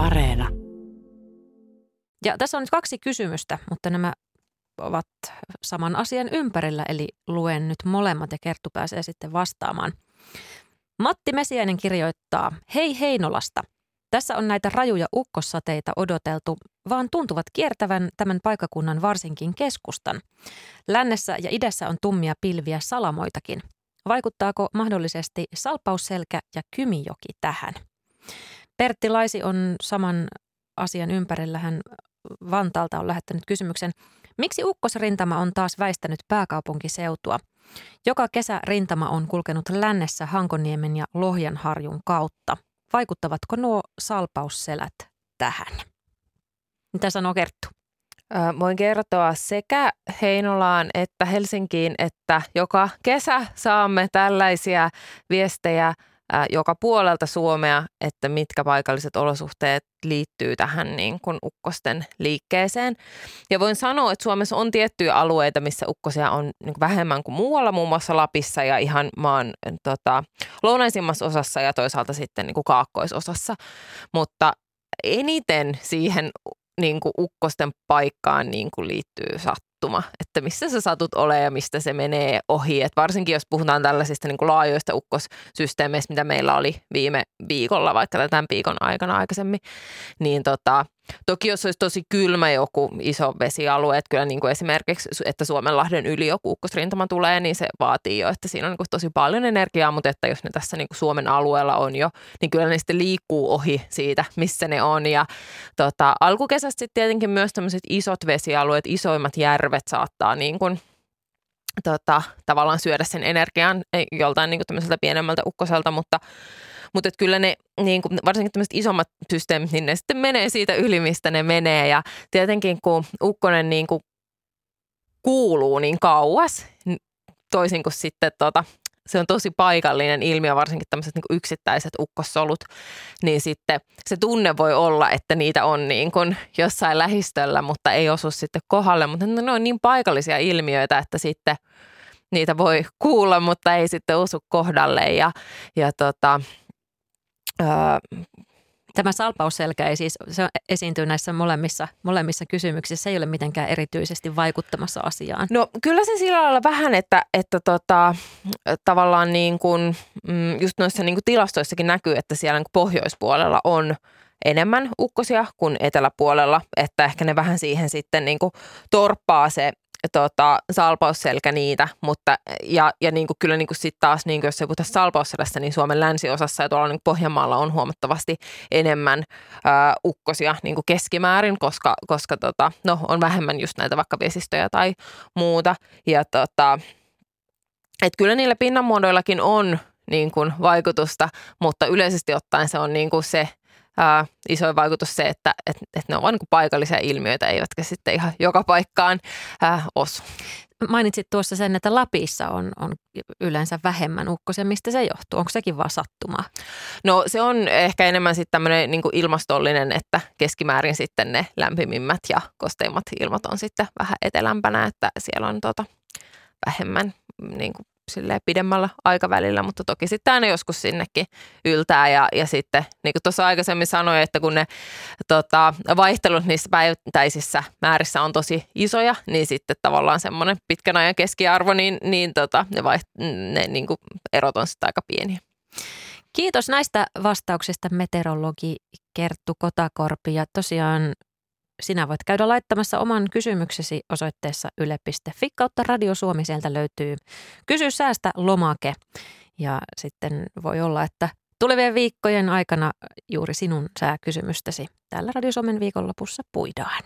Areena. Ja tässä on nyt kaksi kysymystä, mutta nämä ovat saman asian ympärillä, eli luen nyt molemmat ja Kerttu pääsee sitten vastaamaan. Matti Mesiäinen kirjoittaa, hei Heinolasta. Tässä on näitä rajuja ukkossateita odoteltu, vaan tuntuvat kiertävän tämän paikakunnan varsinkin keskustan. Lännessä ja idässä on tummia pilviä salamoitakin. Vaikuttaako mahdollisesti Salpausselkä ja Kymijoki tähän? Pertti Laisi on saman asian ympärillä. Hän Vantaalta on lähettänyt kysymyksen. Miksi ukkosrintama on taas väistänyt pääkaupunkiseutua? Joka kesä rintama on kulkenut lännessä Hankoniemen ja Lohjanharjun kautta. Vaikuttavatko nuo salpausselät tähän? Mitä sanoo Kerttu? Voin kertoa sekä Heinolaan että Helsinkiin, että joka kesä saamme tällaisia viestejä joka puolelta Suomea, että mitkä paikalliset olosuhteet liittyy tähän niin kuin ukkosten liikkeeseen. Ja voin sanoa, että Suomessa on tiettyjä alueita, missä ukkosia on niin kuin vähemmän kuin muualla, muun muassa Lapissa ja ihan maan tota, lounaisimmassa osassa ja toisaalta sitten niin kuin kaakkoisosassa. Mutta eniten siihen niin kuin ukkosten paikkaan niin kuin liittyy sattuma, että missä sä satut ole ja mistä se menee ohi. Et varsinkin jos puhutaan tällaisista niin kuin laajoista ukkossysteemeistä, mitä meillä oli viime viikolla, vaikka tämän viikon aikana aikaisemmin, niin tota, Toki jos olisi tosi kylmä joku iso vesialue, että kyllä niin kuin esimerkiksi, että Suomenlahden yli joku ukkosrintama tulee, niin se vaatii jo, että siinä on niin kuin tosi paljon energiaa, mutta että jos ne tässä niin kuin Suomen alueella on jo, niin kyllä ne sitten liikkuu ohi siitä, missä ne on. Ja tota, alkukesästä sitten tietenkin myös tämmöiset isot vesialueet, isoimmat järvet saattaa niin kuin tota, tavallaan syödä sen energian joltain niin kuin pienemmältä ukkoselta, mutta mutta että kyllä ne, niin kuin, varsinkin tämmöiset isommat systeemit, niin ne sitten menee siitä yli, mistä ne menee. Ja tietenkin kun ukkonen niin kuin kuuluu niin kauas, toisin kuin sitten tota, se on tosi paikallinen ilmiö, varsinkin tämmöiset niin yksittäiset ukkossolut, niin sitten se tunne voi olla, että niitä on niin kuin jossain lähistöllä, mutta ei osu sitten kohdalle. Mutta ne on niin paikallisia ilmiöitä, että sitten niitä voi kuulla, mutta ei sitten osu kohdalle. Ja, ja tota, Tämä salpausselkä ei siis, se esiintyy näissä molemmissa, molemmissa kysymyksissä, se ei ole mitenkään erityisesti vaikuttamassa asiaan. No kyllä se sillä lailla vähän, että, että tota, tavallaan niin kuin, mm, just noissa niin kuin tilastoissakin näkyy, että siellä niin pohjoispuolella on enemmän ukkosia kuin eteläpuolella, että ehkä ne vähän siihen sitten niin kuin torppaa se tota, salpausselkä niitä, mutta ja, ja niin kuin, kyllä niin kuin sit taas, niin kuin jos se puhutaan salpausselässä, niin Suomen länsiosassa ja tuolla niin Pohjanmaalla on huomattavasti enemmän ää, ukkosia niin kuin keskimäärin, koska, koska tota, no, on vähemmän just näitä vaikka vesistöjä tai muuta. Ja tota, et kyllä niillä pinnanmuodoillakin on niin kuin vaikutusta, mutta yleisesti ottaen se on niin kuin se – ää, isoin vaikutus se, että et, et ne on vain niin paikallisia ilmiöitä, eivätkä sitten ihan joka paikkaan ää, osu. Mainitsit tuossa sen, että Lapissa on, on yleensä vähemmän ukkosia. Mistä se johtuu? Onko sekin vaan sattumaa? No se on ehkä enemmän sitten tämmöinen niin ilmastollinen, että keskimäärin sitten ne lämpimimmät ja kosteimmat ilmat on sitten vähän etelämpänä, että siellä on tota, vähemmän niin kuin sille pidemmällä aikavälillä, mutta toki sitten aina joskus sinnekin yltää ja, ja sitten niin kuin tuossa aikaisemmin sanoin, että kun ne tota, vaihtelut niissä päivittäisissä määrissä on tosi isoja, niin sitten tavallaan semmoinen pitkän ajan keskiarvo, niin, niin tota, ne, vaiht- ne niin kuin erot on sitten aika pieniä. Kiitos näistä vastauksista meteorologi Kerttu Kotakorpi ja tosiaan sinä voit käydä laittamassa oman kysymyksesi osoitteessa yle.fi kautta Radio Suomi. Sieltä löytyy Kysy säästä lomake. Ja sitten voi olla, että tulevien viikkojen aikana juuri sinun sääkysymystäsi täällä Radio Suomen viikonlopussa puidaan.